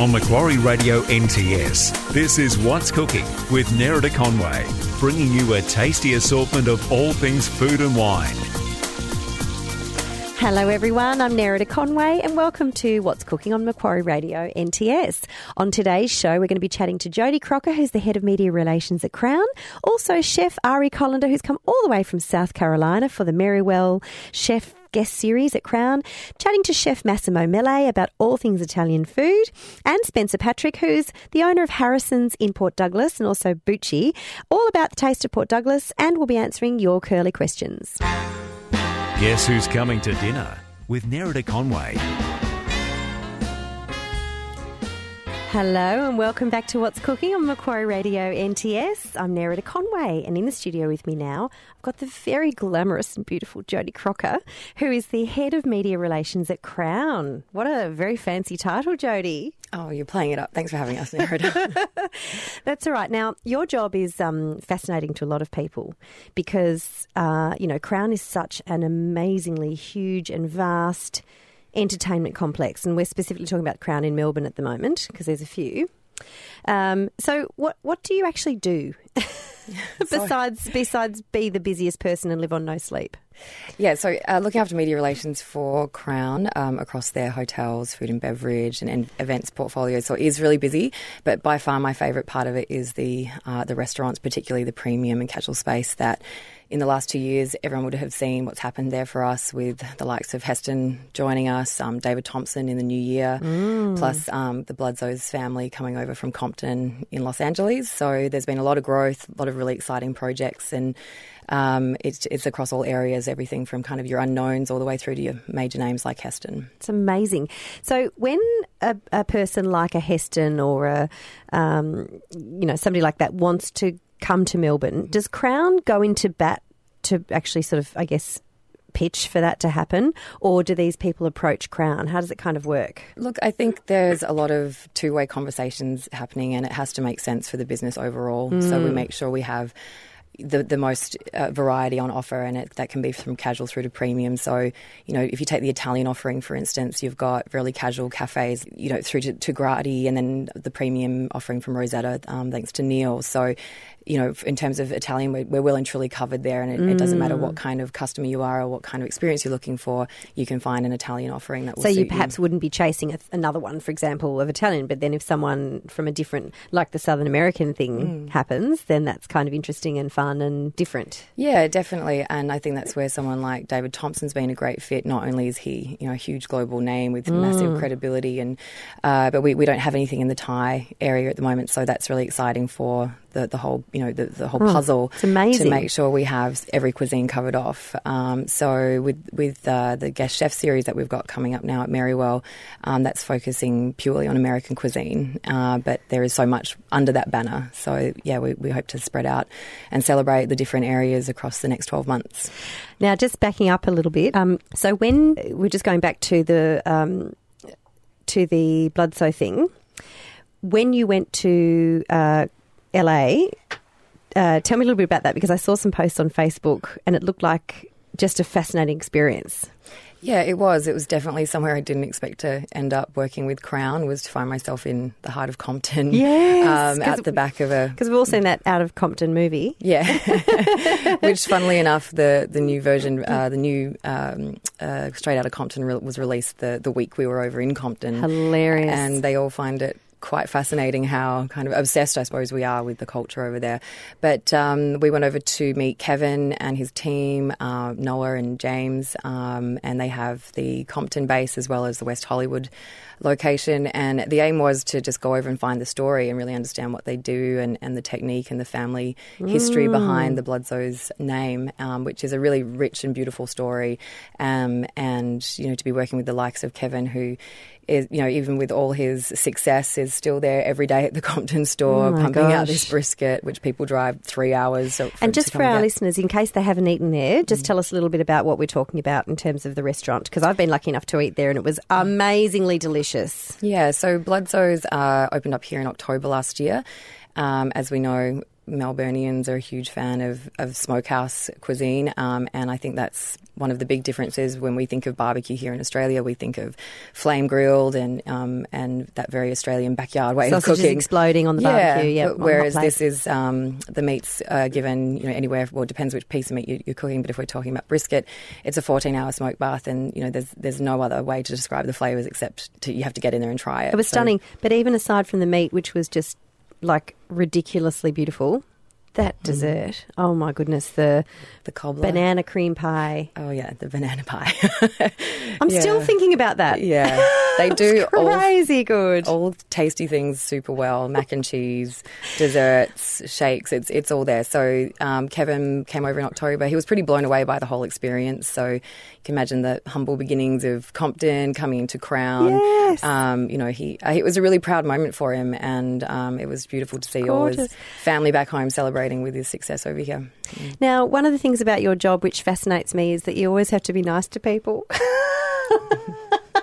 on Macquarie Radio NTS. This is What's Cooking with Nerida Conway, bringing you a tasty assortment of all things food and wine. Hello, everyone. I'm Nerida Conway, and welcome to What's Cooking on Macquarie Radio NTS. On today's show, we're going to be chatting to Jodi Crocker, who's the head of media relations at Crown. Also, Chef Ari Kolender, who's come all the way from South Carolina for the Merrywell Chef guest series at Crown, chatting to Chef Massimo Mele about all things Italian food, and Spencer Patrick, who's the owner of Harrison's in Port Douglas and also Bucci, all about the taste of Port Douglas, and we'll be answering your curly questions. Guess who's coming to dinner with Nerida Conway? Hello and welcome back to What's Cooking on Macquarie Radio NTS. I'm Nerida Conway and in the studio with me now I've got the very glamorous and beautiful Jodi Crocker, who is the head of media relations at Crown. What a very fancy title, Jodi. Oh, you're playing it up. Thanks for having us, Nerida. That's all right. Now, your job is um, fascinating to a lot of people because, uh, you know, Crown is such an amazingly huge and vast entertainment complex, and we're specifically talking about Crown in Melbourne at the moment because there's a few. Um, so, what what do you actually do besides besides be the busiest person and live on no sleep? Yeah, so uh, looking after media relations for Crown um, across their hotels, food and beverage, and, and, events portfolio. So it is really busy, but by far my favourite part of it is the uh, the restaurants, particularly the premium and casual space that in the last two years, everyone would have seen what's happened there for us with the likes of Heston joining us, um, David Thompson in the new year, mm. plus um, the Bludso's family coming over from Compton in Los Angeles. So there's been a lot of growth, a lot of really exciting projects, and um, it's, it's across all areas, everything from kind of your unknowns all the way through to your major names like Heston. It's amazing. So when a, a person like a Heston or a um, you know somebody like that wants to come to Melbourne, does Crown go into bat to actually sort of, I guess, pitch for that to happen, or do these people approach Crown? How does it kind of work? Look, I think there's a lot of two way conversations happening, and it has to make sense for the business overall. Mm. So we mm. make sure we have the the most uh, variety on offer, and it, that can be from casual through to premium. So, you know, if you take the Italian offering, for instance, you've got really casual cafes, you know, through to, to Gradi, and then the premium offering from Rosetta, um, thanks to Neil. So, you know, in terms of Italian, we're, we're well and truly covered there, and it, mm. it, doesn't matter what mm. kind of customer you are or what kind of experience you're looking for. You can find an Italian offering that will. So you perhaps you. wouldn't be chasing a, another one, for example, of Italian, but then if someone from a different, like the Southern American thing, mm. happens, then that's kind of interesting and fun and different. Yeah, definitely, and I think that's where someone like David Thompson's been a great fit. Not only is he, you know, a huge global name with mm. massive credibility, and uh, but we, we don't have anything in the Thai area at the moment, so that's really exciting for the, the whole you know the, the whole oh, puzzle to make sure we have every cuisine covered off. Um, so with with uh, the guest chef series that we've got coming up now at Merrywell, um, that's focusing purely on American cuisine, uh, but there is so much under that banner. So yeah, we, we hope to spread out and celebrate the different areas across the next twelve months. Now, just backing up a little bit. Um, so when we're just going back to the um, to the Bludso thing when you went to uh, LA. Uh, tell me a little bit about that because I saw some posts on Facebook and it looked like just a fascinating experience. Yeah, it was. It was definitely somewhere I didn't expect to end up working with Crown. Was to find myself in the heart of Compton, yes, um, at the back of a because we've all seen that out of Compton movie. Yeah, which, funnily enough, the the new version, uh, the new um, uh, Straight Out of Compton re- was released the the week we were over in Compton. Hilarious, and they all find it quite fascinating how kind of obsessed, I suppose, we are with the culture over there. But um, we went over to meet Kevin and his team, uh, Noah and James, um, and they have the Compton base as well as the West Hollywood location. And the aim was to just go over and find the story and really understand what they do and, and the technique and the family mm. history behind the Bludso's name, um, which is a really rich and beautiful story. Um, and, you know, to be working with the likes of Kevin, who is, you know, even with all his success, is still there every day at the Compton store, oh pumping gosh. out this brisket, which people drive three hours. For, and just for our listeners, in case they haven't eaten there, just mm. tell us a little bit about what we're talking about in terms of the restaurant, because I've been lucky enough to eat there, and it was amazingly delicious. Yeah, so Bludso's uh, opened up here in October last year. Um, as we know, Melburnians are a huge fan of, of smokehouse cuisine, um, and I think that's one of the big differences when we think of barbecue here in Australia. We think of flame grilled and um, and that very Australian backyard way Sausages of cooking, exploding on the barbecue. Yeah, whereas this is um, the meat's uh, given you know anywhere. Well, it depends which piece of meat you, you're cooking. But if we're talking about brisket, it's a 14 hour smoke bath, and you know there's there's no other way to describe the flavors except to, you have to get in there and try it. It was So- stunning. But even aside from the meat, which was just like ridiculously beautiful, that dessert. Oh my goodness, the The cobbler. banana cream pie. Oh yeah, the banana pie. I'm still thinking about that. yeah, they do It's all crazy good. all tasty things super well. Mac and cheese, desserts, shakes. It's it's all there. So um, Kevin came over in October. He was pretty blown away by the whole experience. So can imagine the humble beginnings of Compton coming into Crown. Yes. Um, you know, he uh, it was a really proud moment for him, and um, it was beautiful to see all his family back home celebrating with his success over here. Now, one of the things about your job which fascinates me is that you always have to be nice to people.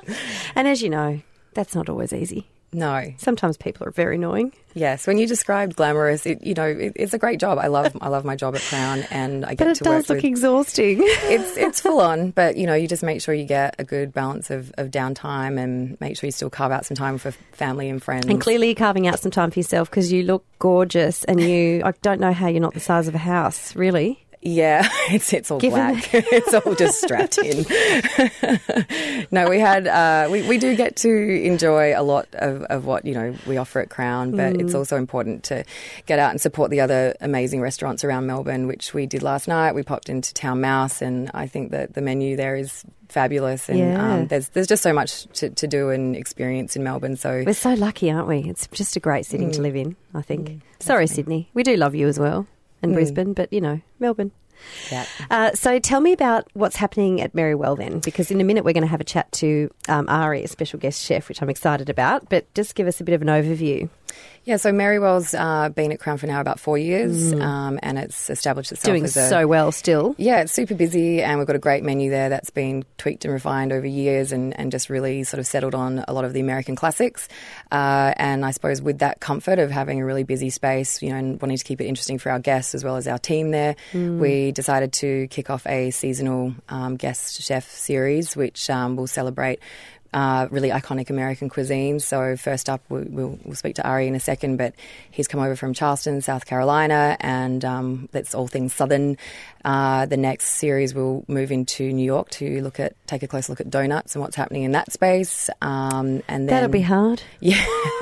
and as you know, that's not always easy. No, Sometimes people are very annoying. Yes, when you described glamorous, it, you know, it, it's a great job. I love, I love my job at Crown, and I get But it to does look with. exhausting. it's it's full on, but you know, you just make sure you get a good balance of, of downtime, and make sure you still carve out some time for family and friends. and clearly you're carving out some time for yourself because you look gorgeous and you, I don't know how you're not the size of a house, really. Yeah, it's it's all Given black. it's all just strapped in. no, we had uh, we we do get to enjoy a lot of, of what you know we offer at Crown, but Mm. it's also important to get out and support the other amazing restaurants around Melbourne, which we did last night. We popped into Town Mouse, and I think that the menu there is fabulous, and Yeah. um, there's there's just so much to, to do and experience in Melbourne. So We're so lucky, aren't we? It's just a great city Mm. to live in, I think. Sorry, Sydney. We do love you as well. And Mm. Brisbane, but you know, Melbourne. yeah. Uh, so tell me about what's happening at Merrywell then, because in a minute we're going to have a chat to um, Ari, a special guest chef, which I'm excited about. But just give us a bit of an overview. Yeah, so Merrywell's uh, been at Crown for now about four years, um, and it's established itself Mm. Doing a so well still. Yeah, it's super busy, and we've got a great menu there that's been tweaked and refined over years and, and just really sort of settled on a lot of the American classics. Uh, and I suppose with that comfort of having a really busy space, you know, and wanting to keep it interesting for our guests as well as our team there, we decided to kick off a seasonal um, guest chef series, which um, will celebrate uh, really iconic American cuisine. So first up, we, we'll, we'll speak to Ari in a second, but he's come over from Charleston, South Carolina, and um, that's all things Southern. Uh, the next series we'll move into New York to look at take a close look at donuts and what's happening in that space. Um, and then That'll be hard. yeah,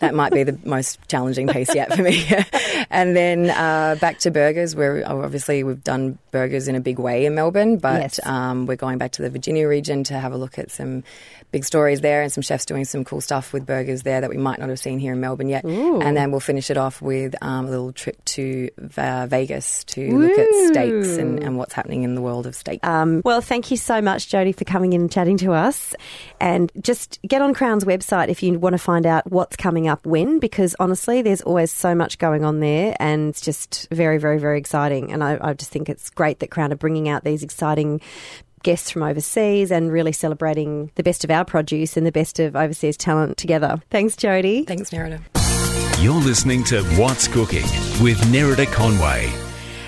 that might be the most challenging piece yet for me. and then uh, back to burgers, where obviously we've done burgers in a big way in Melbourne, but Yes. um, we're going back to the Virginia region to have a look at some big stories there and some chefs doing some cool stuff with burgers there that we might not have seen here in Melbourne yet. And then we'll finish it off with um, a little trip to uh, Vegas to look at steaks and, and what's happening in the world of steak. Um, well, thank you so much, Jodi, for coming in and chatting to us. And just get on Crown's website if you want to find out what's coming up when, because honestly, there's always so much going on there, and it's just very, very, very exciting. And I, I just think it's great that Crown are bringing out these exciting guests from overseas and really celebrating the best of our produce and the best of overseas talent together. Thanks, Jodi. Thanks, Nerida. You're listening to What's Cooking with Nerida Conway.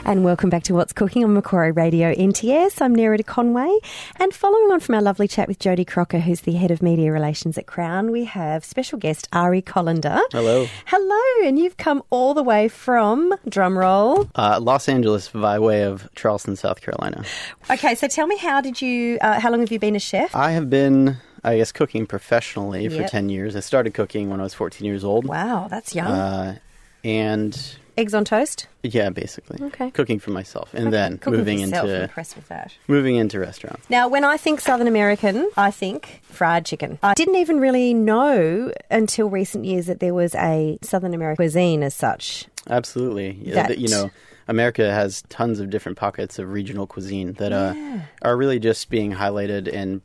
And welcome back to What's Cooking on Macquarie Radio NTS. I'm Nerida Conway. And following on from our lovely chat with Jodi Crocker, who's the head of media relations at Crown, we have special guest Ari Kolender. Hello. Hello, and you've come all the way from drumroll. Uh, Los Angeles by way of Charleston, South Carolina. Okay, so tell me, how did you? Uh, how long have you been a chef? I have been, I guess, cooking professionally for Yep. 10 years. I started cooking when I was 14 years old. Wow, that's young. Uh, and Eggs on toast. yeah, basically. Okay. Cooking for myself. And then Cooking moving. Into impressed with that. moving into restaurants. Now, when I think Southern American, I think fried chicken. I didn't even really know until recent years that there was a Southern American cuisine as such. Absolutely. Yeah, That- you know, America has tons of different pockets of regional cuisine that uh, are really just being highlighted and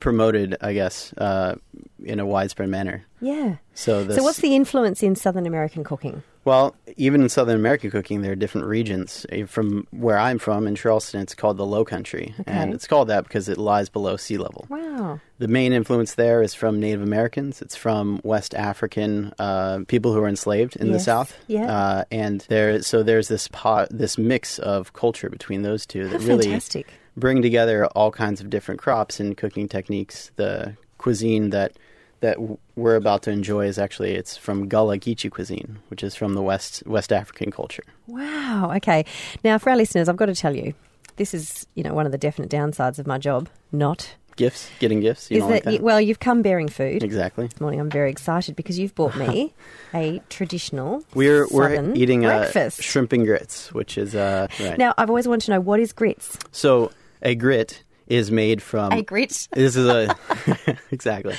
promoted, I guess, uh, in a widespread manner. Yeah. So, this, So, what's the influence in Southern American cooking? well, even in Southern American cooking, there are different regions. Eh, From where I'm from in Charleston, it's called the Low Country, and it's called that because it lies below sea level. Wow. The main influence there is from Native Americans. It's from West African uh, people who were enslaved in the Yes. South. Yeah. Uh, and there, so there's this pot, this mix of culture between those two that How really fantastic. Bring together all kinds of different crops and cooking techniques. The cuisine that that we're about to enjoy is actually it's from Gullah Geechee cuisine, which is from the West West African culture. Wow. Okay. Now, for our listeners, I've got to tell you, this is, you know, one of the definite downsides of my job. Not Gifts, getting gifts. You is don't that, like that? well, you've come bearing food. exactly. This morning, I'm very excited because you've bought me a traditional We're we're eating uh, breakfast. shrimp and grits, which is uh, right. Now, I've always wanted to know what is grits. So a grit is made from. a grit. This is a exactly.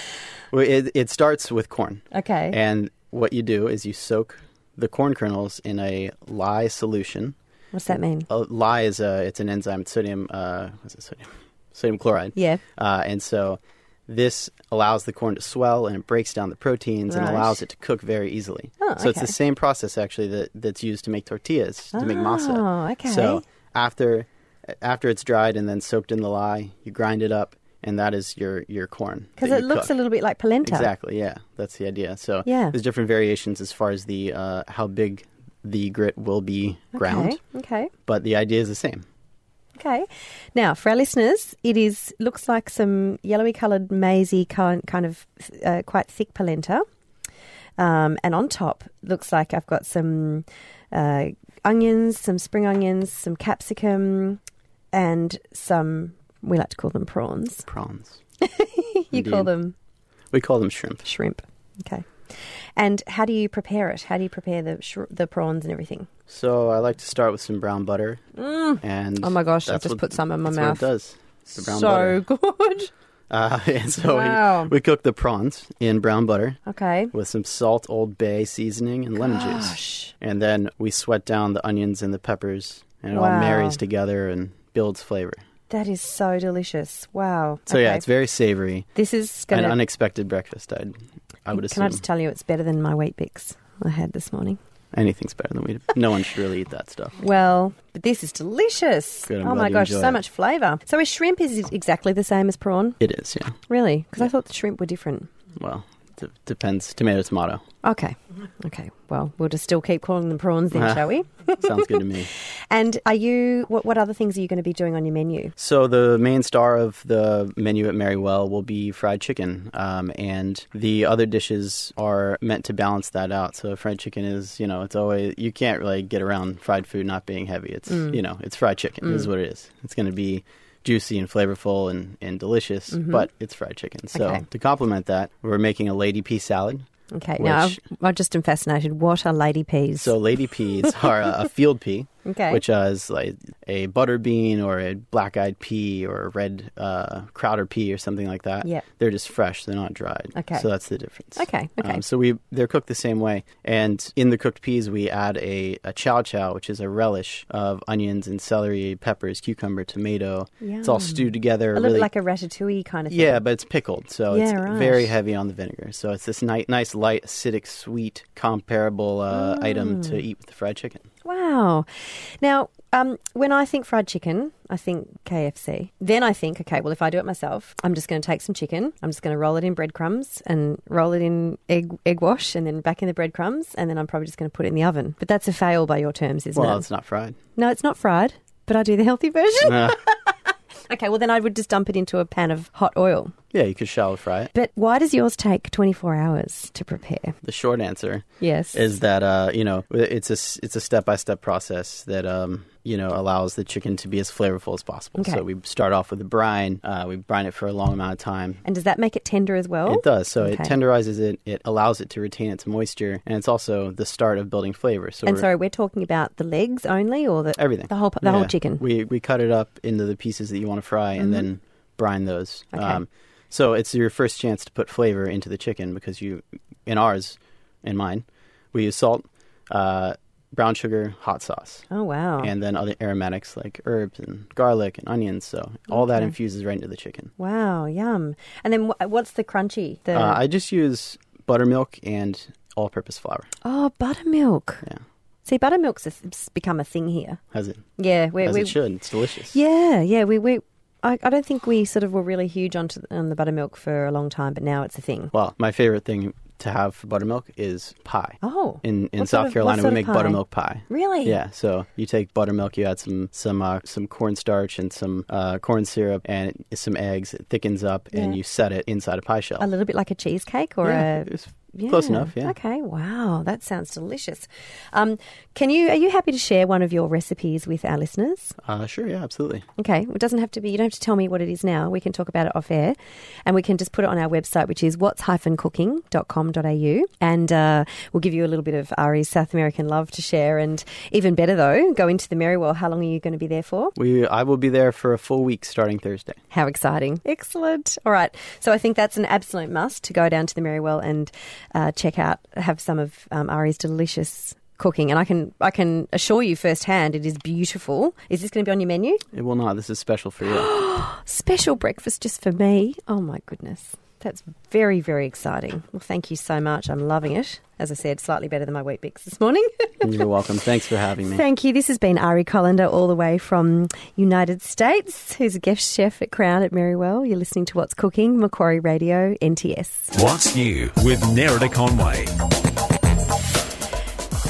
It, it starts with corn, Okay. and what you do is you soak the corn kernels in a lye solution. What's that mean? A lye is a it's an enzyme. It's sodium. Uh, what's it? Sodium. Sodium chloride. Yeah. Uh, and so this allows the corn to swell and it breaks down the proteins and allows it to cook very easily. Oh, So it's the same process actually that, that's used to make tortillas, to make masa. Oh, okay. So after after it's dried and then soaked in the lye, you grind it up and that is your, your corn. Because it looks cook. a little bit like polenta. Exactly, yeah. That's the idea. So Yeah. there's different variations as far as the uh, how big the grit will be ground, Okay. Okay. but the idea is the same. Okay. Now, for our listeners, it is looks like some yellowy coloured, mazy kind kind of uh, quite thick polenta, um, and on top looks like I've got some uh, onions, some spring onions, some capsicum, and some we like to call them prawns. Prawns. you call them We call them shrimp. shrimp. Okay. And how do you prepare it? How do you prepare the sh- the prawns and everything? So I like to start with some brown butter, and Oh my gosh, I've just what- put some in my mouth. It does. The brown so butter. good. Uh, and so Wow. we, we cook the prawns in brown butter Okay. with some salt, Old Bay seasoning, and lemon juice. And then we sweat down the onions and the peppers, and it all marries together and builds flavor. That is so delicious. Wow. So yeah, it's very savory. this is An going to. unexpected breakfast. I'd, I would Can assume I just tell you, it's better than my Weet-Bix I had this morning. anything's better than we. No one should really eat that stuff. Well, but this is delicious. Good, oh my gosh, so it. much flavour. So, is shrimp is exactly the same as prawn? It is, yeah. Really? Because I thought the shrimp were different. Well, d- depends. Tomato, tomato. Okay. Okay. Well, we'll just still keep calling them prawns then, shall we? Sounds good to me. And are you? What, what other things are you going to be doing on your menu? So the main star of the menu at Merrywell will be fried chicken, um, and the other dishes are meant to balance that out. So fried chicken is, you know, it's always you can't really get around fried food not being heavy. It's, you know, it's fried chicken is what it is. It's going to be juicy and flavorful and, and delicious, mm-hmm. but it's fried chicken. So Okay. to complement that, we're making a lady pea salad. Okay. Now, I've, I just am fascinated. What are lady peas? So lady peas are a, a field pea, Okay. which is like a butter bean or a black-eyed pea or a red uh, crowder pea or something like that. Yep. they're just fresh; they're not dried. Okay. so that's the difference. Okay, okay. Um, so we they're cooked the same way, and in the cooked peas we add a, a chow chow, which is a relish of onions and celery, peppers, cucumber, tomato. It's all stewed together. a little really, like a ratatouille kind of thing. yeah, but it's pickled, so it's right. very heavy on the vinegar. So it's this ni- nice, light, acidic, sweet, comparable uh, item Mm. to eat with the fried chicken. Wow. Now, um, when I think fried chicken, I think KFC. Then I think, okay, well, if I do it myself, I'm just going to take some chicken. I'm just going to roll it in breadcrumbs and roll it in egg egg wash, and then back in the breadcrumbs, and then I'm probably just going to put it in the oven. But that's a fail by your terms, isn't Well, it? Well, it's not fried. No, it's not fried. But I do the healthy version. okay, well then I would just dump it into a pan of hot oil. yeah, you could shallow fry it. But why does yours take 24 hours to prepare? The short answer Yes. is that uh, you know it's a it's a step by step process that um, you know allows the chicken to be as flavorful as possible. Okay. So we start off with the brine. Uh, we brine it for a long amount of time. and does that make it tender as well? It does. So Okay. it tenderizes it. It allows it to retain its moisture, and it's also the start of building flavor. So and we're- so we're talking about the legs only, or the everything, the whole the whole chicken. We we cut it up into the pieces that you want to fry, and then brine those. Okay. Um, so it's your first chance to put flavor into the chicken because you, in ours, in mine, we use salt, uh, brown sugar, hot sauce. Oh wow. And then other aromatics like herbs and garlic and onions. So all that infuses right into the chicken. wow, yum. And then wh- what's the crunchy? The Uh, I just use buttermilk and all-purpose flour. oh buttermilk. Yeah, See, buttermilk's a, it's become a thing here. has it? Yeah, we As we it should. It's delicious. yeah yeah we we. I, I don't think we sort of were really huge onto on the buttermilk for a long time, but now it's a thing. Well, my favorite thing to have for buttermilk is pie. Oh, In in What sort South of- Carolina, we make pie? buttermilk pie. really? Yeah, so you take buttermilk, you add some some uh, some cornstarch and some uh, corn syrup and some eggs. It thickens up, and you set it inside a pie shell. A little bit like a cheesecake or yeah, a it's close enough. Yeah. Okay. Wow, that sounds delicious. Um, can you? Are you happy to share one of your recipes with our listeners? Uh, sure. Yeah. Absolutely. Okay. It doesn't have to be. You don't have to tell me what it is now. We can talk about it off air, and we can just put it on our website, which is what's-cooking.com.au, and uh, we'll give you a little bit of Ari's South American love to share. And even better though, go into the Merrywell. How long are you going to be there for? We I will be there for a full week starting Thursday. How exciting. Excellent. All right. So I think that's an absolute must to go down to the Merrywell and uh, check out, have some of um, Ari's delicious cooking. And I can, I can assure you firsthand, it is beautiful. Is this going to be on your menu? It will not. This is special for you. Special breakfast just for me. Oh my goodness. That's very, very exciting. Well, thank you so much. I'm loving it. As I said, slightly better than my Weet-Bix this morning. You're welcome. Thanks for having me. Thank you. This has been Ari Kolender, all the way from United States, who's a guest chef at Crown at Merrywell. You're listening to What's Cooking, Macquarie Radio, NTS. What's New with Nerida Conway.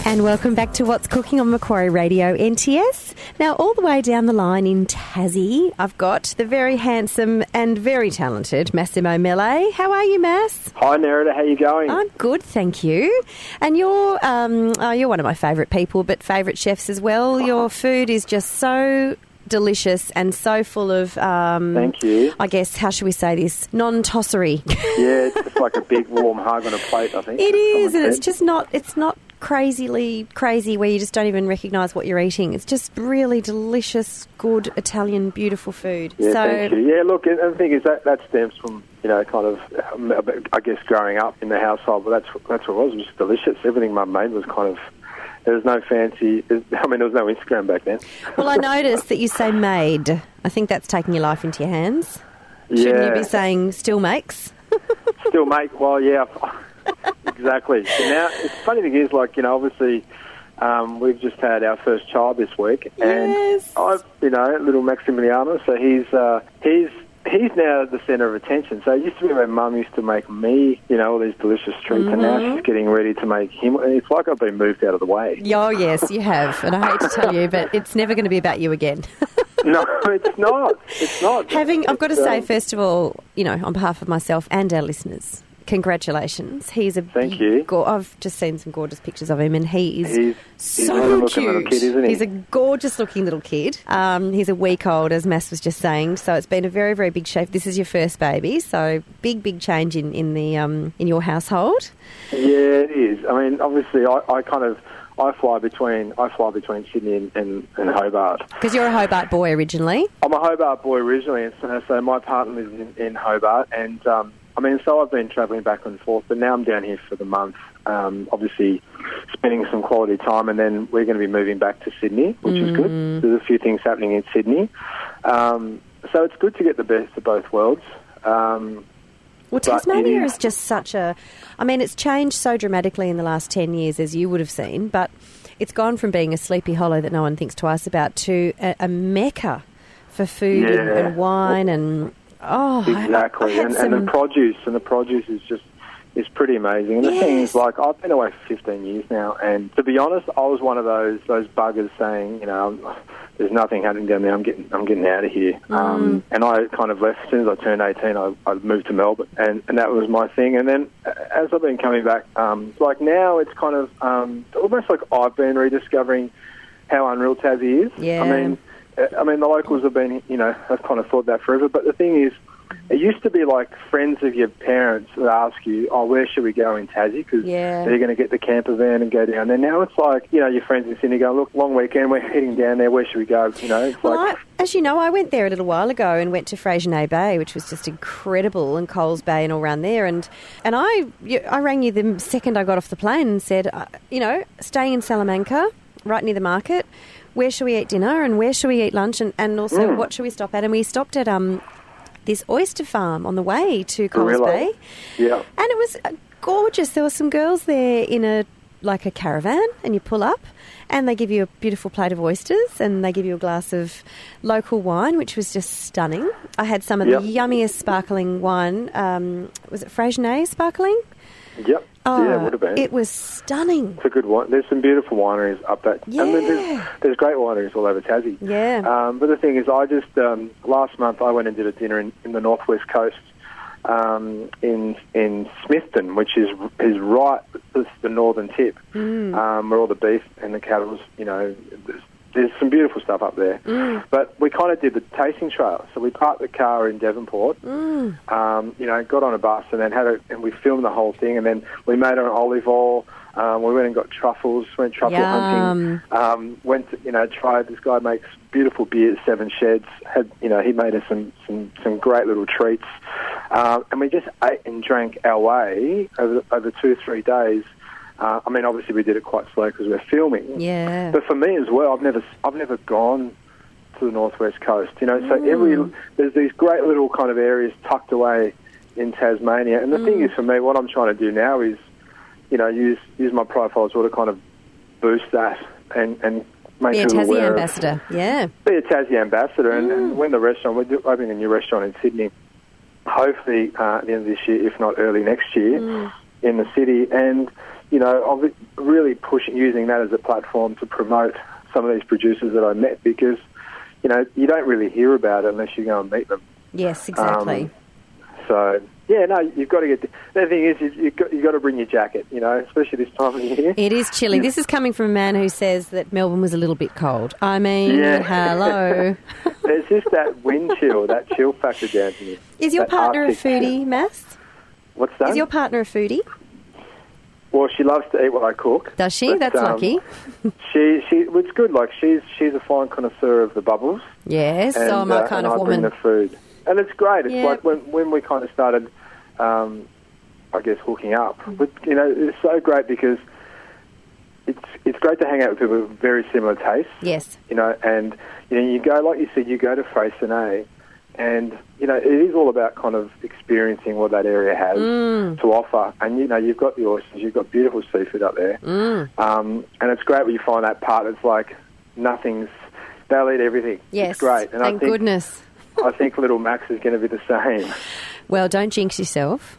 And welcome back to What's Cooking on Macquarie Radio, NTS. Now, all the way down the line in Tassie, I've got the very handsome and very talented Massimo Mele. How are you, Mass? Hi, Nerida. How are you going? I'm good, thank you. And you're um, oh, you're one of my favourite people, but favourite chefs as well. Your food is just so delicious and so full of. Um, Thank you. I guess how should we say this? Non-tossery. Yeah, it's like a big warm hug on a plate. I think it is, and it's just not. It's not crazily crazy where you just don't even recognise what you're eating. It's just really delicious, good Italian, beautiful food. Yeah, so thank you. Yeah, look, and the thing is that that stems from you know kind of um, I guess growing up in the household. But that's that's what it was. It was just delicious. Everything Mum made was kind of. There was no fancy. I mean, there was no Instagram back then. well, I noticed that you say made. I think that's taking your life into your hands. Shouldn't yeah, you be saying still makes? still make. Well, yeah, exactly. So now, the funny thing is, like you know, obviously. Um, we've just had our first child this week, and Yes. I've, you know, little Maximiliano. So he's uh, he's he's now the centre of attention. So it used to be where Mum used to make me, you know, all these delicious treats, and Mm-hmm. now she's getting ready to make him. And it's like I've been moved out of the way. Oh, yes, you have. And I hate to tell you, but it's never going to be about you again. no, it's not. It's not. Having, I've got to It's, say, um, first of all, you know, on behalf of myself and our listeners, congratulations. He's a Thank you. Go- I've just seen some gorgeous pictures of him, and he is He's- he's so a cute. kid, he? He's a gorgeous looking little kid. Um, he's a week old, as Mass was just saying. So it's been a very, very big shift. This is your first baby, so big, big change in in the um, in your household. Yeah, it is. I mean, obviously, I, I kind of I fly between I fly between Sydney and, and, and Hobart. Because you're a Hobart boy originally. I'm a Hobart boy originally, and so, so my partner lives in, in Hobart, and um, I mean, so I've been travelling back and forth, but now I'm down here for the month. Um, obviously, spending some quality time, and then we're going to be moving back to Sydney, which is good. There's a few things happening in Sydney, um, so it's good to get the best of both worlds. Um, Well, Tasmania is- is just such a. I mean, it's changed so dramatically in the last 10 years, as you would have seen, but it's gone from being a sleepy hollow that no one thinks twice about to a, a mecca for food and, Yeah. and wine and. Oh, Exactly, and, some, and the produce and the produce is just is pretty amazing. And the thing is, like I've been away for 15 years now, and to be honest, I was one of those those buggers saying, you know, there's nothing happening down there. I'm getting I'm getting out of here. Mm. Um, and I kind of left as soon as I turned 18. I, I moved to Melbourne, and and that was my thing. And then as I've been coming back, um, like now it's kind of um, almost like I've been rediscovering how unreal Tassie is. Yeah. I mean. I mean, the locals have been, you know, have kind of thought that forever. But the thing is, it used to be like friends of your parents would ask you, "Oh, where should we go in Tassie?" Because Yeah. they're going to get the camper van and go down there. Now it's like, you know, your friends in Sydney go, "Look, long weekend, we're heading down there. Where should we go?" You know, it's Well, like, I, as you know, I went there a little while ago and went to Freycinet Bay, which was just incredible, and Coles Bay and all around there. And and I I rang you the second I got off the plane and said, uh, you know, staying in Salamanca. right near the market. Where should we eat dinner and where should we eat lunch and, and also what should we stop at? And we stopped at um, this oyster farm on the way to Coles? Bay. Yeah. And it was uh, gorgeous. There were some girls there in a like a caravan, and you pull up, and they give you a beautiful plate of oysters, and they give you a glass of local wine, which was just stunning. I had some of Yep. the yummiest sparkling wine. Um, was it Freycinet sparkling? Yep. Yeah, it would have been. It was stunning. It's a good one. There's some beautiful wineries up that. And then Yeah. there's, there's great wineries all over Tassie. Yeah. Um, but the thing is, I just um, last month I went and did a dinner in, in the northwest coast um, in in Smithton, which is is right this the northern tip, um, where all the beef and the cattle's. You know, there's, some beautiful stuff up there. But we kind of did the tasting trail. So we parked the car in Devonport. Um, you know, got on a bus and then had a and we filmed the whole thing. And then we made an olive oil. Um, we went and got truffles. Went truffle hunting. Um, went to, you know tried. This guy makes beautiful beer at Seven Sheds. Had you know he made us some some, some great little treats. Um, and we just ate and drank our way over over two three days. Uh, I mean, obviously we did it quite slow because we're filming. Yeah. But for me as well, I've never I've never gone to the northwest coast. You know, so every there's these great little kind of areas tucked away in Tasmania. And the thing is, for me, what I'm trying to do now is, you know, use use my profile as well to kind of boost that and and make Be a Tassie aware of- ambassador. Yeah. be a Tassie ambassador, and, and when the restaurant we're opening a new restaurant in Sydney, hopefully uh, at the end of this year, if not early next year, in the city, and you know, really pushing using that as a platform to promote some of these producers that I met because you know you don't really hear about it unless you go and meet them. Yes, exactly. Um, So yeah, no, you've got to get. The thing is, you- you've got, you've got to bring your jacket, you know, especially this time of year. It is chilly. This is coming from a man who says that Melbourne was a little bit cold. I mean, Yeah. hello. There's just that wind chill, that chill factor down here. Is your partner a Arctic foodie, Mass? What's that? Is your partner a foodie? Well, she loves to eat what I cook. Does she? but, That's um, lucky. She, she, it's good. Like she's, she's a fine connoisseur of the bubbles. Yes, and, so I'm a uh, kind and of I bring woman. the food, and it's great. It's Yeah. like when, when we kind of started, um, I guess, hooking up. But you know, it's so great because it's, it's great to hang out with people with very similar tastes. Yes. You know, and you know, you go like you said, you go to Freycinet, and you know, it is all about kind of experiencing what that area has Mm. to offer. And you know, you've got the oysters, you've got beautiful seafood up there, Mm. um, and it's great when you find that part. It's like nothing's. They'll eat everything. Yes. it's great. And Thank I think, goodness. I think little Max is going to be the same. Well, don't jinx yourself.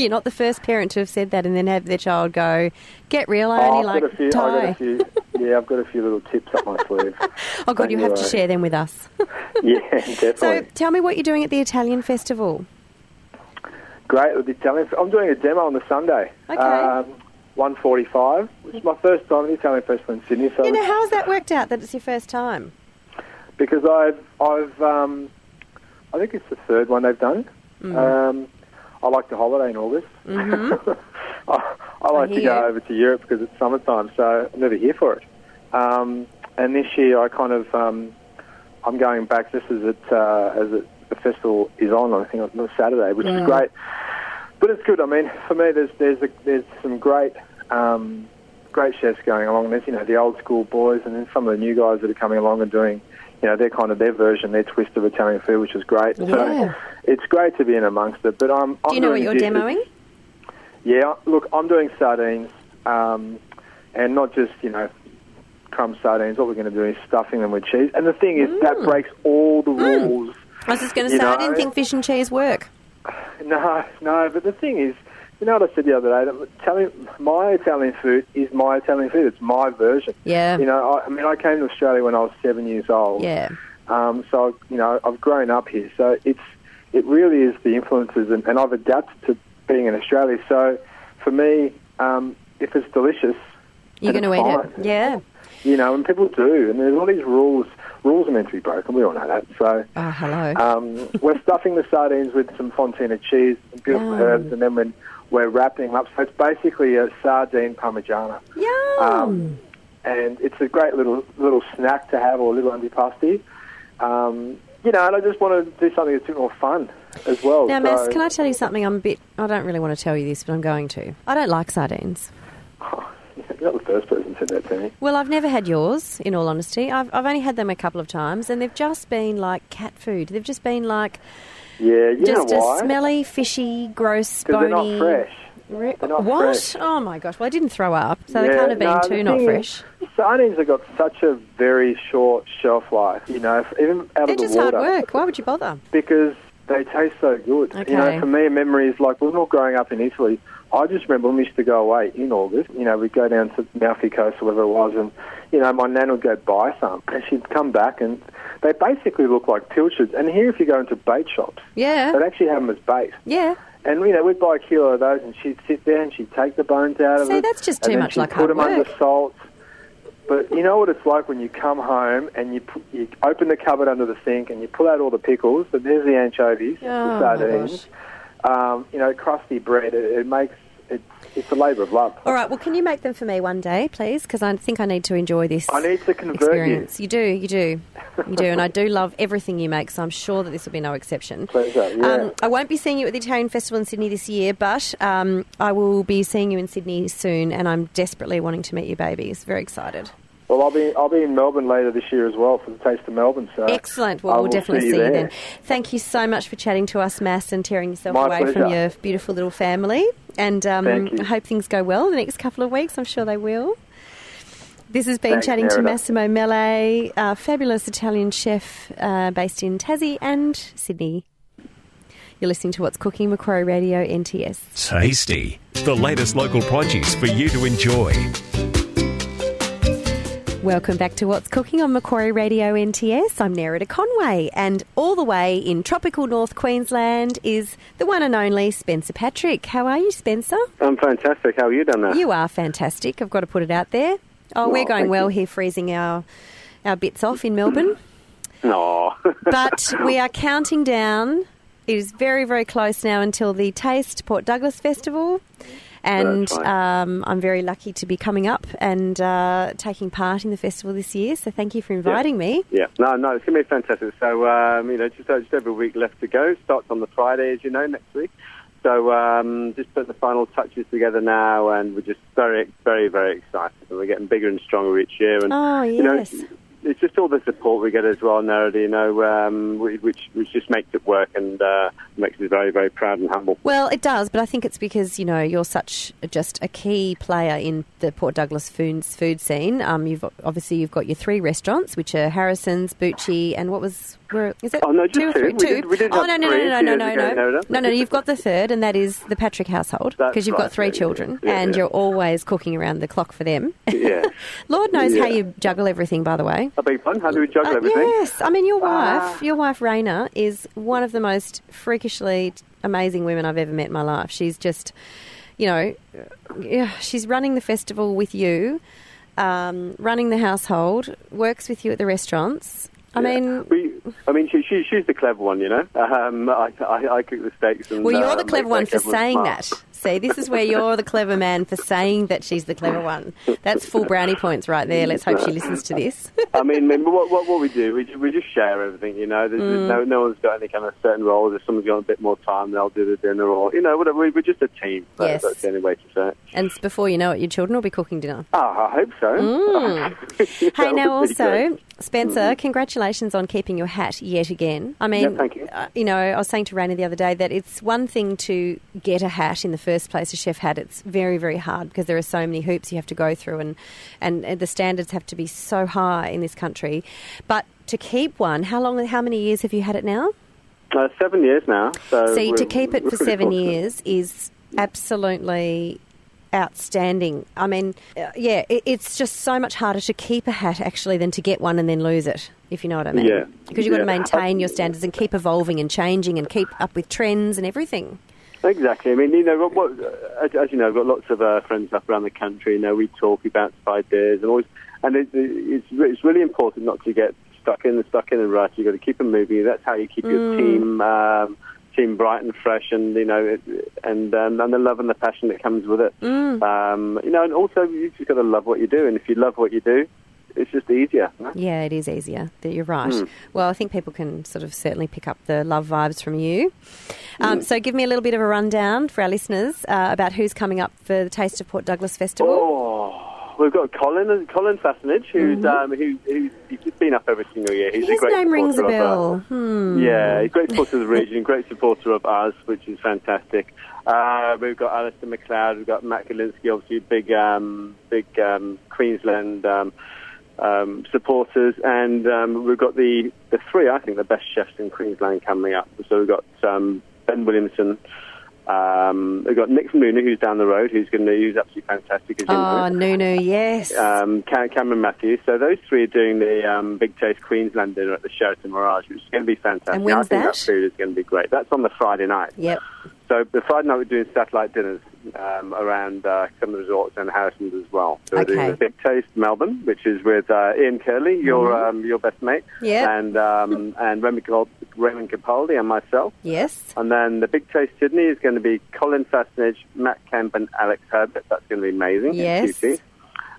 You're not the first parent to have said that and then have their child go, get real, I Oh, only I've like few. I've got Thai. a few. Yeah, I've got a few little tips up my sleeve. Oh, God, you have to share them with us. yeah, definitely. So tell me what you're doing at the Italian festival. Great with the Italian. I'm doing a demo on the Sunday. Okay. Um, 145, which is my first time at the Italian Festival in Sydney. So know, how has that worked out that it's your first time? because I've, I've, um, I think it's the third one they've done. Mm. Um, I like to holiday in August. I, I like to go over to Europe because it's summertime, so I'm never here for it. Um, and this year, I kind of, um, I'm going back just as it, uh, as it, the festival is on. I think on Saturday, which is great. But it's good. I mean, for me, there's there's a, there's some great um, great chefs going along. There's you know the old school boys, and then some of the new guys that are coming along and doing you know their kind of their version, their twist of Italian food, which is great. Yeah. So it's great to be in amongst it. But I'm. Do I'm you know what you're dishes- demoing? Yeah, look, I'm doing sardines, um, and not just you know crumb sardines. What we're going to do is stuffing them with cheese. And the thing is, that breaks all the rules. I was just going to say, I didn't think fish and cheese work. No, no, but the thing is, you know what I said the other day? That Italian, my Italian food is my Italian food. It's my version. Yeah. You know, I, I mean, I came to Australia when I was seven years old. Yeah. Um, so you know, I've grown up here. So it's it really is the influences, and, and I've adapted to being in Australia. So for me, um, if it's delicious, You're going to eat fine. it. Yeah. You know, and people do, and there's all these rules. Rules are meant to be broken. We all know that. So. Oh, hello. Um, we're stuffing the sardines with some fontina cheese and beautiful Yum. herbs, and then when we're wrapping them up, so it's basically a sardine parmigiana. Yum. Um, and it's a great little little snack to have, or a little antipasti. Um, you know, and I just want to do something that's a bit more fun as well. now, Mass, can I tell you something? I'm a bit. I don't really want to tell you this, but I'm going to. I don't like sardines. You're not the first person to say that to me. Well, I've never had yours, in all honesty. I've, I've only had them a couple of times, and they've just been like cat food. They've just been like Yeah, you just know a smelly, fishy, gross, Because they're bony. not fresh. Re- what? fresh. Oh my gosh! Well, I didn't throw up, so they can't have been no, too not fresh. is, Sardines have got such a very short shelf life. You know, even out They're of the just water. hard work. Why would you bother? because they taste so good. Okay. You know, for me, a memory is like when we were growing up in Italy. I just remember when we used to go away in August. You know, we'd go down to Amalfi Coast or whatever it was, and you know, my nan would go buy some, and she'd come back, and they basically look like pilchards. And here, if you go into bait shops, Yeah, they'd actually have them as bait. yeah. And you know, we'd buy a kilo of those, and she'd sit there and she'd take the bones out of See, it. that's just too much she'd like put hard them under salt. But you know what it's like when you come home and you put, you open the cupboard under the sink and you pull out all the pickles. But there's the anchovies, Oh, the sardines. Um, you know, crusty bread. It, it makes it's a labour of love. All right. Well, can you make them for me one day, please? Because I think I need to enjoy this. I need to convert experience. You. do, you do, you do, and I do love everything you make. So I'm sure that this will be no exception. Pleasure, yeah. Um, I won't be seeing you at the Italian Festival in Sydney this year, but um, I will be seeing you in Sydney soon, and I'm desperately wanting to meet your babies. Very excited. Well, I'll be I'll be in Melbourne later this year as well for the Taste of Melbourne. So Excellent. Well, I we'll definitely see see you you then. Thank you so much for chatting to us, Mass, and tearing yourself My away from your beautiful little family. And um, I hope things go well the next couple of weeks. I'm sure they will. This has been Thanks, chatting to Massimo Mele, a fabulous Italian chef uh, based in Tassie and Sydney. You're listening to What's Cooking, Macquarie Radio, NTS. Tasty. The latest local produce for you to enjoy. Welcome back to What's Cooking on Macquarie Radio NTS. I'm Nerida Conway, and all the way in tropical North Queensland is the one and only Spencer Patrick. How are you, Spencer? I'm fantastic. How are you done that? You are fantastic. I've got to put it out there. Oh, we're Oh, going well you. here, freezing our our bits off in Melbourne, No. but we are counting down. It is very, very close now until the Taste Port Douglas Festival. And um, I'm very lucky to be coming up and uh, taking part in the festival this year. So thank you for inviting me. yeah. No, no, it's going to be fantastic. So, um, you know, just, just over a week left to go. Starts on the Friday, as you know, next week. So, um, just putting the final touches together now, and we're just very, very, very excited. And we're getting bigger and stronger each year. And, Oh, you know, yes. It's just all the support we get as well, Nerdy, you know, um, which, which just makes it work and uh, makes us very, very proud and humble. Well, it does, but I think it's because you know you're such just a key player in the Port Douglas food food scene. Um, you've obviously you've got your three restaurants, which are Harrison's, Bucci, and what was where is it? Oh, no, just two or two. three? We did- we did oh no no no no no no no no, no no! You've got the third, and that is the Patrick household because you've got three yeah, children, yeah, and yeah. you're always cooking around the clock for them. Yeah. Lord knows how you juggle everything, by the way. A big fun. How do we juggle Uh, everything? Yes, I mean your wife, Ah. your wife Raina is one of the most freakishly amazing women I've ever met in my life. She's just, you know, yeah, she's running the festival with you, um, running the household, works with you at the restaurants. I Yeah. mean, we, I mean, she, she, she's the clever one, you know. Um, I, I, I cook the steaks. And, well, you're uh, the clever one for saying smile. that. See, this is where you're the clever man for saying that she's the clever one. That's full brownie points right there. Let's hope she listens to this. I mean, what, what, what we do, we, we just share everything, you know. There's, Mm. there's no, no one's got any kind of certain roles. If someone's got a bit more time, they'll do the dinner, or you know, whatever. We- We're just a team. That- Yes. That's the only way to say it. and before you know it, your children will be cooking dinner. Oh, I hope so. Mm. Hey, now also, great. Spencer, congratulations on keeping your hat yet again. I mean, Yeah, thank you. Uh, you know, I was saying to Raina the other day that it's one thing to get a hat in the first place, a chef hat. It's very, very hard because there are so many hoops you have to go through, and, and, and the standards have to be so high in this country. But to keep one, how long? How many years have you had it now? Uh, seven years now. So See, to keep it for seven years is absolutely outstanding. I mean, uh, yeah, it, it's just so much harder to keep a hat actually than to get one and then lose it. If you know what I mean? Yeah. Because you've got to maintain your standards and keep evolving and changing and keep up with trends and everything. Exactly. I mean, you know, what, what, as, as you know, I've got lots of uh, friends up around the country. You know, we talk, we bounce ideas, and always, and it, it's it's really important not to get stuck in the stuck in the rut. You've got to keep them moving. That's how you keep your team um, team bright and fresh, and you know, it, and um, and the love and the passion that comes with it. Um, you know, and also you just got to love what you do, and if you love what you do, it's just easier. Yeah, it is easier. That you're right. Well, I think people can sort of certainly pick up the love vibes from you. Um, So, give me a little bit of a rundown for our listeners uh, about who's coming up for the Taste of Port Douglas Festival. Oh, we've got Colin, Colin Fassnidge, who's um, who, who's he's been up every single year. He's a His great name rings a bell. Hmm. Yeah, he's a great supporter of the region, great supporter of us, which is fantastic. Uh, we've got Alastair McLeod, we've got Matt Golinski, obviously big, um, big um, Queensland um, um, supporters, and um, we've got the the three, I think, the best chefs in Queensland coming up. So we've got um, Ben Williamson. Um, we've got Nick from Luna, who's down the road, who's going to who's absolutely fantastic. As you Oh, know. Nunu, yes. Um, Cameron Matthews. So those three are doing the um, Big Taste Queensland dinner at the Sheraton Mirage, which is going to be fantastic. And when's I think that? that food is going to be great. That's on the Friday night. yep. So the Friday night we're doing satellite dinners um, around uh, some of the resorts and Harrison's as well. So we're doing the Big Taste Melbourne, which is with uh, Ian Curley, your um, your best mate, Mm-hmm. Yep. and um, and Raymond, Capaldi, Raymond Capaldi and myself. Yes. And then the Big Taste Sydney is going to be Colin Fassnidge, Matt Kemp, and Alex Herbert. That's going to be amazing. Yes.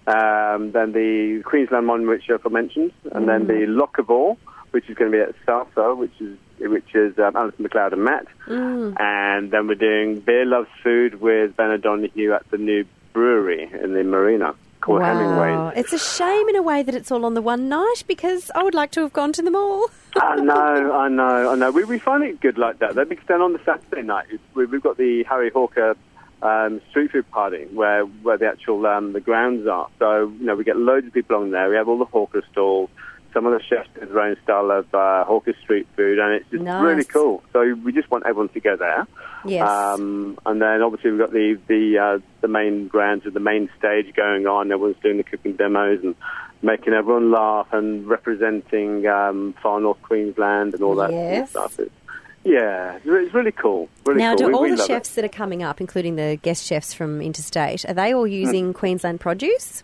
Um, then the Queensland one, which I've mentioned, and then the Mm. Lockable, which is going to be at Salsa, which is which is um, Alastair McLeod and Matt. Mm. And then we're doing Beer Loves Food with Ben O'Donoghue at the new brewery in the marina called wow. Hemingway. It's a shame in a way that it's all on the one night because I would like to have gone to them all. I know, I know, I know. We, we find it good like that, though, because then on the Saturday night, we, we've got the Harry Hawker um, street food party where, where the actual um, the grounds are. So, you know, we get loads of people on there. We have all the Hawker stalls. Some of the chefs do their own style of uh, Hawker street food, and it's just Nice. really cool. So we just want everyone to go there. Yes. Um, and then obviously we've got the the uh, the main grounds with the main stage going on. Everyone's doing the cooking demos and making everyone laugh and representing um, far north Queensland and all that sort Yes. of stuff. It's, yeah, it's really cool. Really now, cool. do We- all we the love it. chefs that are coming up, including the guest chefs from interstate, are they all Hmm. using Queensland produce?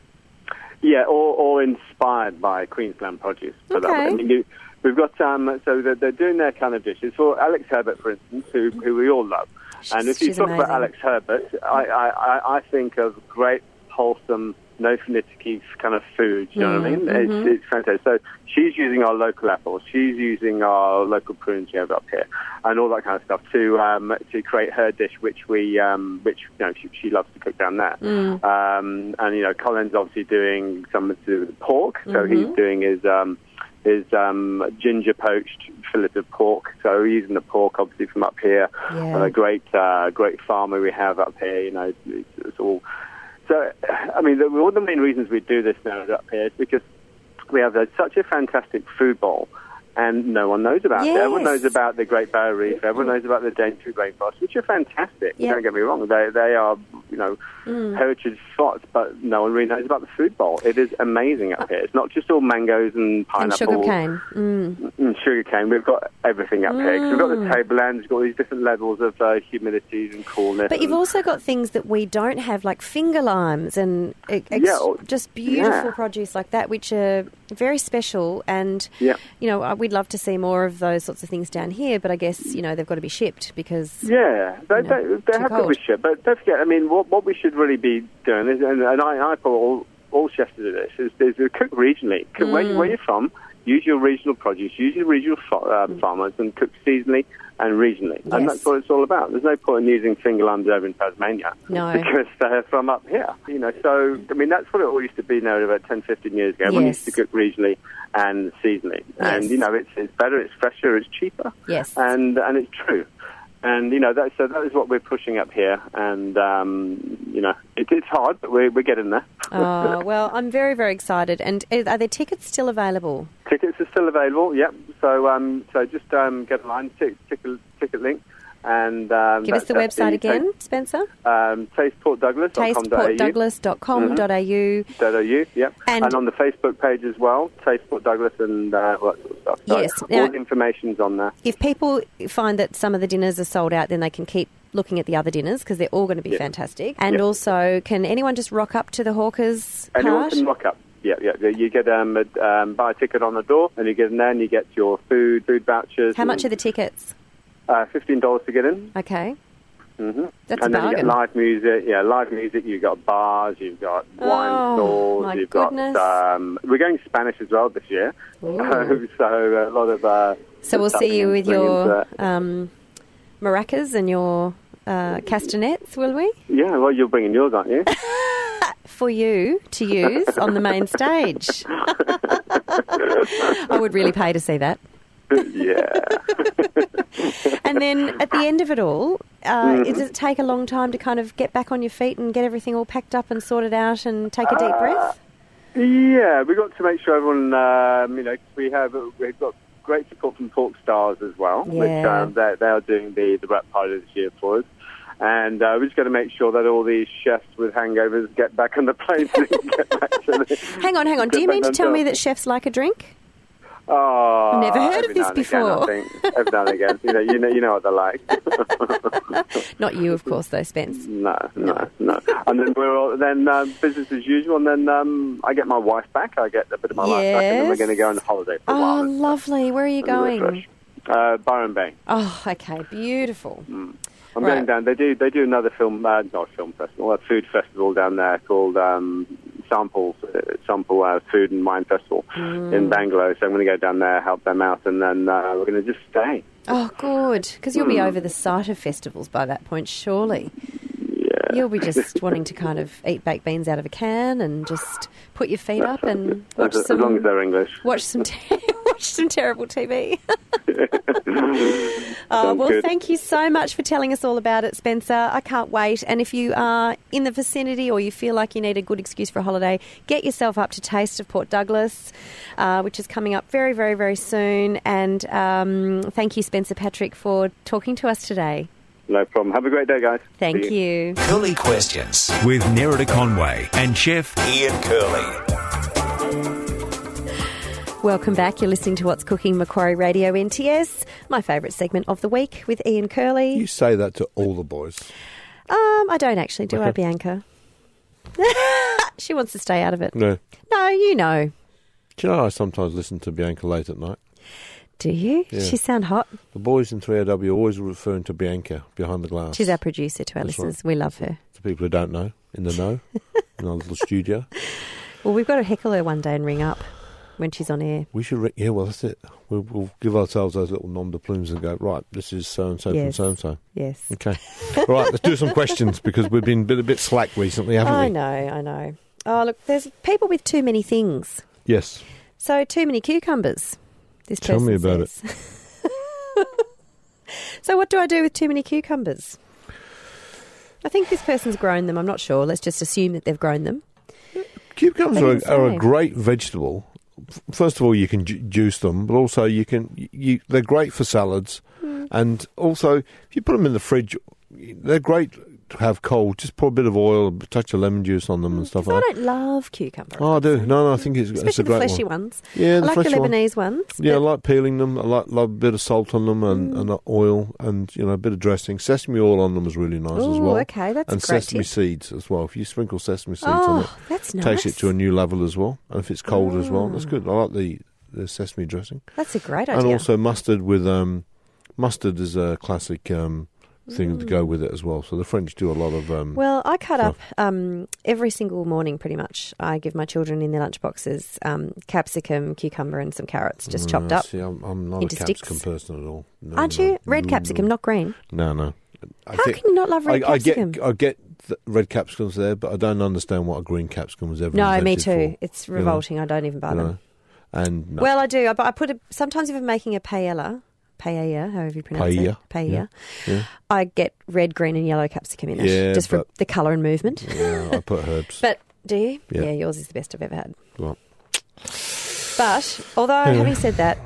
Yeah, all, all inspired by Queensland produce. So that- Okay. I mean, you, we've got um, so they're, they're doing their kind of dishes for Alex Herbert, for instance, who, who we all love. She's, and if you talk about. Alex Herbert, I, I, I- I think of great, wholesome, no finicky kind of food. You know what I mean? Mm-hmm. It's, it's fantastic. So she's using our local apples, she's using our local prunes you have up here, and all that kind of stuff to um, to create her dish, which we um, which you know she, she loves to cook down there. Mm. Um, and you know, Colin's obviously doing something to do with pork, so Mm-hmm. he's doing his um, his um, ginger poached fillet of pork. So we're using the pork obviously from up here, Yeah. and a great uh, great farmer we have up here. You know, it's, it's all. So, I mean, the, one of the main reasons we do this now up here is because we have a, such a fantastic food bowl, and no one knows about it. Everyone knows about the Great Barrier Reef. Everyone knows about the Daintree rainforest, which are fantastic. Yeah. Don't get me wrong; they they are you know heritage spots, but no one really knows about the food bowl. It is amazing up here. It's not just all mangoes and pineapple And sugar cane. Mm. and sugar cane. We've got everything up here. 'Cause we've got the tablelands. We've got these different levels of uh, humidities and coolness. But you've and- also got things that we don't have, like finger limes and ex- Yeah, or- just beautiful yeah. produce like that, which are very special. And Yeah. you know, uh, we'd love to see more of those sorts of things down here. But I guess you know they've got to be shipped because Yeah, they, No, they, they have to be shit. But don't forget, I mean, what, what we should really be doing is, and, and I, I put all, all chefs to do this, is, is cook regionally. Cook where, you- where you're from, use your regional produce, use your regional fa- uh, farmers, and cook seasonally and regionally. Yes. And that's what it's all about. There's no point in using finger limes over in Tasmania. No. Because they're from up here. You know, so, I mean, that's what it all used to be now about 10, 15 years ago. Everyone Yes. used to cook regionally and seasonally. And, you know, it's, it's better, it's fresher, it's cheaper yes, and and it's true. And you know that so that is what we're pushing up here, and um, you know it, it's hard, but we're we're getting there. oh well, I'm very very excited. And are there tickets still available? Tickets are still available. Yep. So um so just um get online, tick, ticket ticket link, and um, Give us the website the again, Spencer. Um, tasteportdouglas.com.au. tasteportdouglas.com.au. .au, yep. And- And, on the Facebook page as well, Taste Port Douglas and uh, all that sort of stuff. So Yes, all now- the information's on there. If people find that some of the dinners are sold out, then they can keep looking at the other dinners because they're all going to be Yeah. fantastic. And Yeah. also, can anyone just rock up to the Hawkers Anyone cart? can rock up. Yeah, yeah. You get um, a, um, buy a ticket on the door, and you get in there, and you get your food, food vouchers. How much are the tickets? Uh, Fifteen dollars to get in. Okay, Mm-hmm. That's a and then you get live music. Yeah, live music. You've got bars. You've got wine Oh, stalls. my you've goodness. got. Um, we're going Spanish as well this year, so a lot of. Uh, so we'll see you with your um, maracas and your uh, castanets, will we? Yeah, well, you're bringing yours, aren't you? for you to use on the main stage. I would really pay to see that. Yeah. And then at the end of it all, uh, does it take a long time to kind of get back on your feet and get everything all packed up and sorted out and take a deep breath? Yeah, we've got to make sure everyone, um, you know, we have, we've got great support from Pork Stars as well, which Yeah. um, they, they are doing the, the rap party this year for us. And uh, we've just got to make sure that all these chefs with hangovers get back on the plane and get back to the. Hang on, hang on. Do you mean to tell me that chefs like a drink? Oh, Never heard of this again, before. I think. Every now and again, you know, you know, you know what they're like. Not you, of course, though, Spence. No, no, no. And then we're all, then um, business as usual. And then um, I get my wife back. I get a bit of my life back, and then we're going to go on holiday for a Oh, while. lovely. Where are you going? Uh, Byron Bay. Oh, okay. Beautiful. I'm Right. going down. They do. They do another film, uh, not film festival, a food festival down there called um, Samples, uh, Sample uh, Food and Wine Festival Mm. in Bangalow. So I'm going to go down there, help them out, and then uh, we're going to just stay. Oh, good. Because you'll Hmm. be over the site of festivals by that point, surely. You'll be just wanting to kind of eat baked beans out of a can and just put your feet up and watch as, as long as they're English. watch some te- watch some terrible TV. Sounds well, good. thank you so much for telling us all about it, Spencer. I can't wait. And if you are in the vicinity or you feel like you need a good excuse for a holiday, get yourself up to Taste of Port Douglas, uh, which is coming up very, very, very soon. And um, thank you, Spencer Patrick, for talking to us today. No problem. Have a great day, guys. Thank See you. Curly Questions with Nerida Conway and Chef Ian Curley. Welcome back. You're listening to What's Cooking Macquarie Radio NTS, my favourite segment of the week with Ian Curley. You say that to all the boys. Um, I don't actually, do I, Bianca? she wants to stay out of it. No. No, you know. Do you know I sometimes listen to Bianca late at night? Do you? Yeah. She sound hot. The boys in 3AW are always referring to Bianca behind the glass. She's our producer to our That's listeners. We love her. To people who don't know, in the know, in our little studio. Well, we've got to heckle her one day and ring up when she's on air. We should, re- yeah, well, that's it. We'll, we'll give ourselves those little nom de plumes and go, right, this is so and so from so and so. Yes. Okay. right, let's do some questions because we've been a bit, a bit slack recently, haven't I we? I know, I know. Oh, look, there's people with too many things. Yes. So, too many cucumbers. This Tell me about it. so, what do I do with too many cucumbers? I think this person's grown them. I'm not sure. Let's just assume that they've grown them. Cucumbers are, are a great vegetable. First of all, you can ju- juice them, but also you can. You, they're great for salads, Hmm. and also if you put them in the fridge, they're great have cold. Just pour a bit of oil, a touch of lemon juice on them, and stuff Hmm. I like that. don't love cucumber. Oh, I do. No, no, I think it's, it's Especially a the great fleshy one. ones. Yeah, I the like the fleshy one. Lebanese ones. Yeah, I like peeling them. I like, like a bit of salt on them and, Mm. and oil and you know a bit of dressing. Sesame oil on them is really nice as well. okay, that's a and sesame tip. seeds as well. If you sprinkle sesame seeds on it, Oh, that's nice. takes it to a new level as well. And if it's cold as well, that's Mm. good. I like the, the sesame dressing. That's a great idea. And also mustard with um, mustard is a classic um, thing to go with it as well. So the French do a lot of um, Well, I cut So- up um, every single morning pretty much. I give my children in their lunchboxes um, capsicum, cucumber, and some carrots just chopped uh, up. See, I'm, I'm not into a capsicum sticks. person at all. No, Aren't no, you? Red no, capsicum, not green. No, no. I How think- can you not love red I, I capsicum? get I get the red capsicums there, but I don't understand what a green capsicum was ever. no, me too. for, It's you know, revolting. I don't even buy you them. know. And no. Well, I do. I, but I put a, sometimes if I'm making a paella, paella, however you pronounce Paella, it, paella, yeah. I get red, green, and yellow capsicum in it, Yeah, just for the colour and movement. yeah, I put herbs. But do you? Yeah. yours is the best I've ever had. Well. But although Anyway. having said that,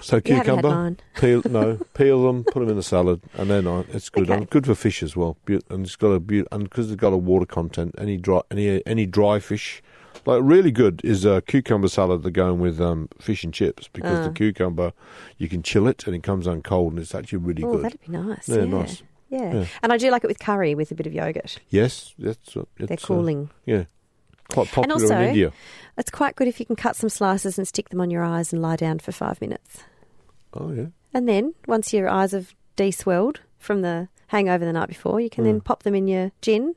so cucumber, peel no, peel them, put them in a salad, and then on. It's good. Okay. And good for fish as well. And it's got a and because it's got a water content. Any dry any any dry fish, like really good is a cucumber salad. They're going with um, fish and chips because Ah. the cucumber you can chill it and it comes on cold and it's actually really oh, good. that'd be nice. Yeah, Yeah, nice. Yeah. Yeah. and I do like it with curry with a bit of yogurt. Yes, that's uh, it's, They're uh, cooling. yeah, quite popular also- in India. It's quite good if you can cut some slices and stick them on your eyes and lie down for five minutes. Oh yeah. And then, once your eyes have de-swelled from the hangover the night before, you can then Mm. pop them in your gin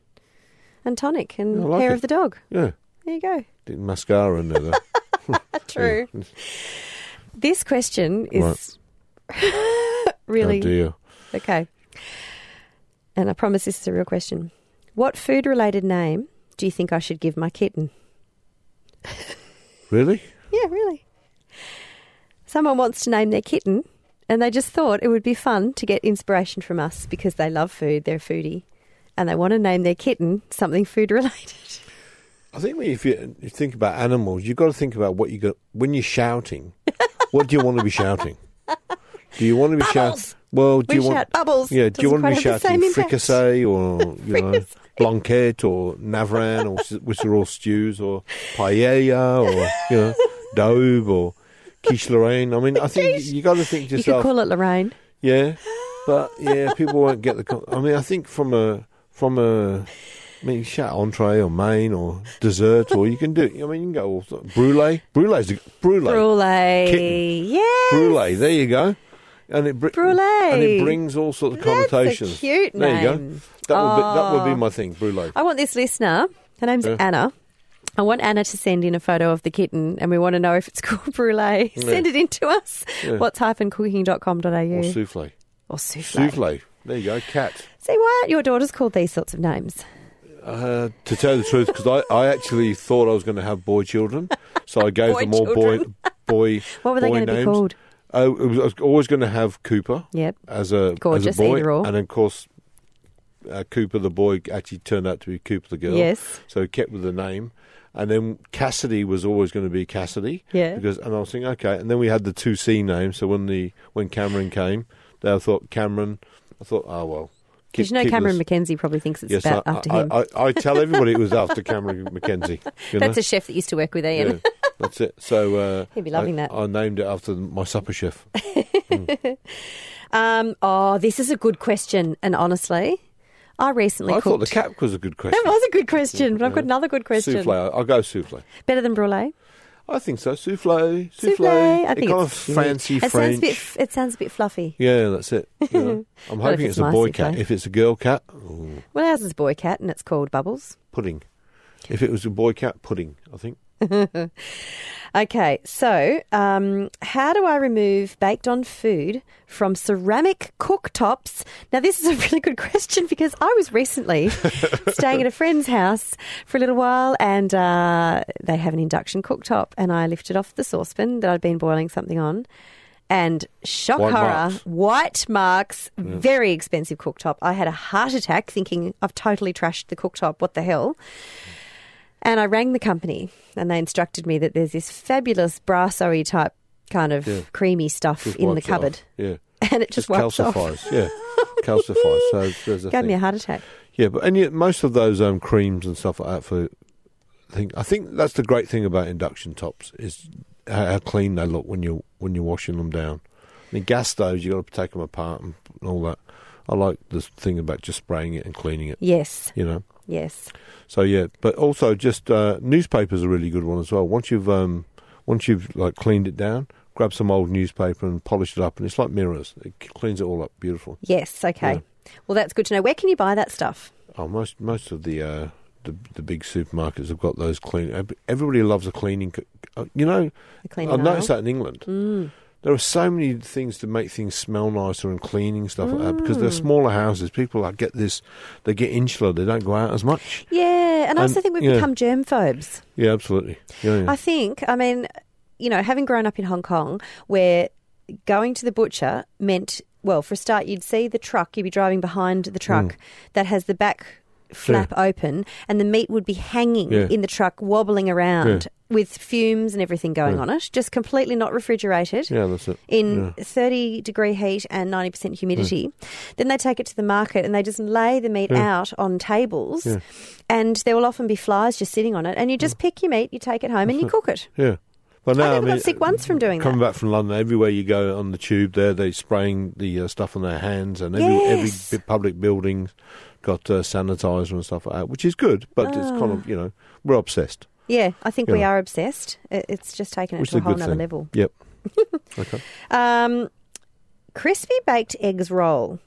and tonic and like hair it. of the dog. Yeah, There you go. Did mascara in there. Though. True. Yeah. This question is really Oh okay. And I promise this is a real question. What food related name do you think I should give my kitten? Really? Yeah, really. Someone wants to name their kitten, and they just thought it would be fun to get inspiration from us because they love food, they're foodie, and they want to name their kitten something food related. I think if you, you think about animals, you've got to think about what you got when you're shouting. what do you want to be shouting? Do you want to be shouting? Well, do We you want bubbles. Yeah, do you want to be quite have the same shouting fricassee or you know blanquette or navarin or s- which are all stews or paella or you know daube or quiche Lorraine? I mean, I think you, got to think to You could call it Lorraine. Yeah, but yeah, people won't get the. I mean, I think from a from a. I mean, shout entree or main or dessert, or you can do. I mean, you can go all sort- brulee. Brulee's a, brulee. Brulee. Yes. Brulee. There you go. And it br- Brulee. and it brings all sorts of That's a connotations. cute There you go. name. That would be that would Oh. be my thing. Brulee. I want this listener, her name's Yeah. Anna. I want Anna to send in a photo of the kitten and we want to know if it's called brulee. Send it in to us. Yeah. What's hyphen cooking.com.au Or souffle. or souffle. Souffle. There you go. Cat. See, why aren't your daughters called these sorts of names? Uh, to tell you the truth, because I, I actually thought I was going to have boy children, so I gave Boy them all boy children. boy. What were they boy going to be names. called? Oh, it was, I was always going to have Cooper Yep. as a Gorgeous, as a boy, either or. and of course, uh, Cooper the boy actually turned out to be Cooper the girl. Yes. So kept with the name, and then Cassidy was always going to be Cassidy. Yeah. Because and I was thinking, okay, and then we had the two C names. So when the when Cameron came, they thought Cameron. I thought, oh well. Because you know Cameron McKenzie probably thinks it's Yes, about I, after I, him. I, I tell everybody it was after Cameron McKenzie. You That's know? a chef that used to work with Ian. Yeah, that's it. So uh, He'd be loving I, that. I named it after my supper chef. Um, oh, this is a good question. And honestly, I recently I thought the cap was a good question. that was a good question, but I've got another good question. Souffle. I'll go souffle. Better than brulee? I think so. Souffle. Souffle. Souffle. I think it kind of fancy It French. sounds a bit. It sounds a bit fluffy. Yeah, that's it. You know. I'm hoping it's it's, a boy souffle. cat. If it's a girl cat, ooh, Well, ours is a boy cat, and it's called Bubbles. pudding. If it was a boy cat, pudding. I think. Okay, so um, how do I remove baked on food from ceramic cooktops? Now, this is a really good question because I was recently staying at a friend's house for a little while and uh, they have an induction cooktop, and I lifted off the saucepan that I'd been boiling something on. And shock White horror, marks. white marks, very expensive cooktop. I had a heart attack thinking I've totally trashed the cooktop. What the hell? And I rang the company and they instructed me that there's this fabulous brasserie type kind of Yeah. creamy stuff Just in the it off. cupboard. Yeah. And it just, off. calcifies. Yeah. calcifies. So there's a Gave thing. me a heart attack. Yeah, but and yet most of those um, creams and stuff like that for I think I think that's the great thing about induction tops is how, how clean they look when you when you're washing them down. I mean, gas stoves you've got to take them apart and all that. I like the thing about just spraying it and cleaning it. Yes, You know. Yes. So yeah, but also just uh, newspapers a really good one as well. Once you've um, once you've like cleaned it down, grab some old newspaper and polish it up, and it's like mirrors. It cleans it all up beautiful. Yes, okay. Well, that's good to know. Where can you buy that stuff? Oh, most most of the uh, the the big supermarkets have got those clean. Everybody loves a cleaning. uh, You know, I've noticed that in England. Mm. There are so many things to make things smell nicer and cleaning stuff like that because Mm. they're smaller houses. People like, get this, they get insular. They don't go out as much. Yeah, and I also And- think we've yeah. become germ phobes. Yeah, absolutely. Yeah, yeah. I think, I mean, you know, having grown up in Hong Kong, where going to the butcher meant, well, for a start, you'd see the truck, you'd be driving behind the truck Mm. that has the back flap open, and the meat would be hanging Yeah. in the truck, wobbling around Yeah. with fumes and everything going Yeah. on it, just completely not refrigerated. yeah, that's it. In Yeah. 30 degree heat and 90% humidity. Then they take it to the market and they just lay the meat Yeah. out on tables. Yeah. And there will often be flies just sitting on it. And you just pick your meat, you take it home, and you cook it. Yeah. But now, I never I mean, got sick once from doing coming that. Coming back from London, everywhere you go on the tube, there they spraying the uh, stuff on their hands, and every Yes. every public building's got uh, sanitizer and stuff like that, which is good. But it's kind Ah. of you know we're obsessed. Yeah, I think we Yeah. are obsessed. It's just taken it Which to a a whole good nother level. Yep. okay. Um, crispy baked eggs roll,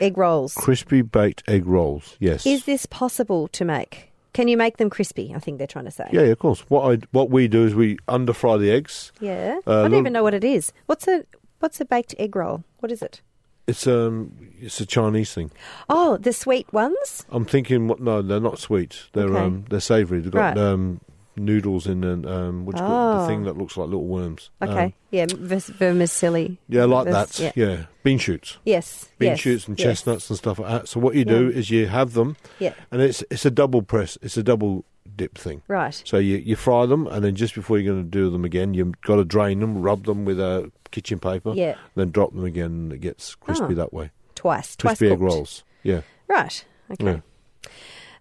egg rolls. Crispy baked egg rolls. Yes. Is this possible to make? Can you make them crispy? I think they're trying to say. yeah, yeah, of course. What I what we do is we under fry the eggs. Yeah. Uh, I don't little- even know what it is. What's a what's a baked egg roll? What is it? It's um, it's a Chinese thing. Oh, the sweet ones. I'm thinking, what? No, they're not sweet. They're Okay. um, they're savoury. They've got Right. um, noodles in and um, what do you call it? Oh. the thing that looks like little worms. Okay, Um, yeah, vers- vermicelli. yeah, like Vers- that. yeah. Yeah. bean shoots, Yes, bean yes, shoots and yes. chestnuts and stuff like that. So what you do Yeah. is you have them, Yeah, and it's it's a double press. It's a double dip thing. right. So you, you fry them, and then just before you're going to do them again, you've got to drain them, rub them with a kitchen paper, Yeah, then drop them again, and it gets crispy Oh. that way. twice, twice egg cooked. rolls. Yeah. Right. Okay.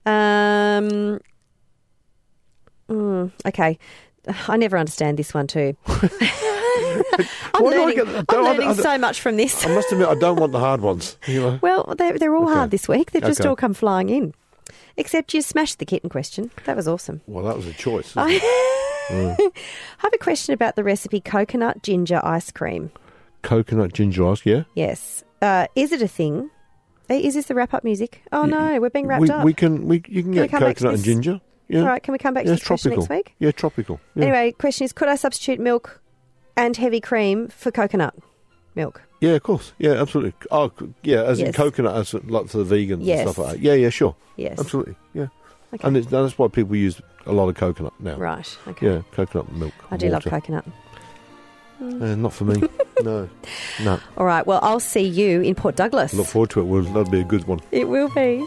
Yeah. Um. mm, okay. I never understand this one too. I'm Why learning, get- I'm learning so much from this. I must admit, I don't want the hard ones. You know. Well, they're, they're all Okay. hard this week. They've just Okay. all come flying in. Except you smashed the kitten question. That was awesome. Well, that was a choice. it? I have a question about the recipe coconut ginger ice cream. Coconut ginger ice, yeah. Yes. Uh, is it a thing? Uh, Is this the wrap up music? Oh no, we're being wrapped we, up. we can we you can we get come back to coconut and ginger. Yeah. All right, can we come back yeah, to this question tropical. next week? Yeah, tropical. Yeah. Anyway, question is could I substitute milk and heavy cream for coconut milk? Yeah, of course. Yeah, absolutely. Oh, yeah, as in Yes. coconut, as like for the vegans Yes. and stuff like that. Yeah, yeah, sure, Yes. absolutely. Yeah, Okay. and it's, that's why people use a lot of coconut now. Right. Okay. Yeah, coconut milk. I do love water. coconut. Uh, not for me. no, no. All right. Well, I'll see you in Port Douglas. Look forward to it. Well, that'll be a good one. It will be.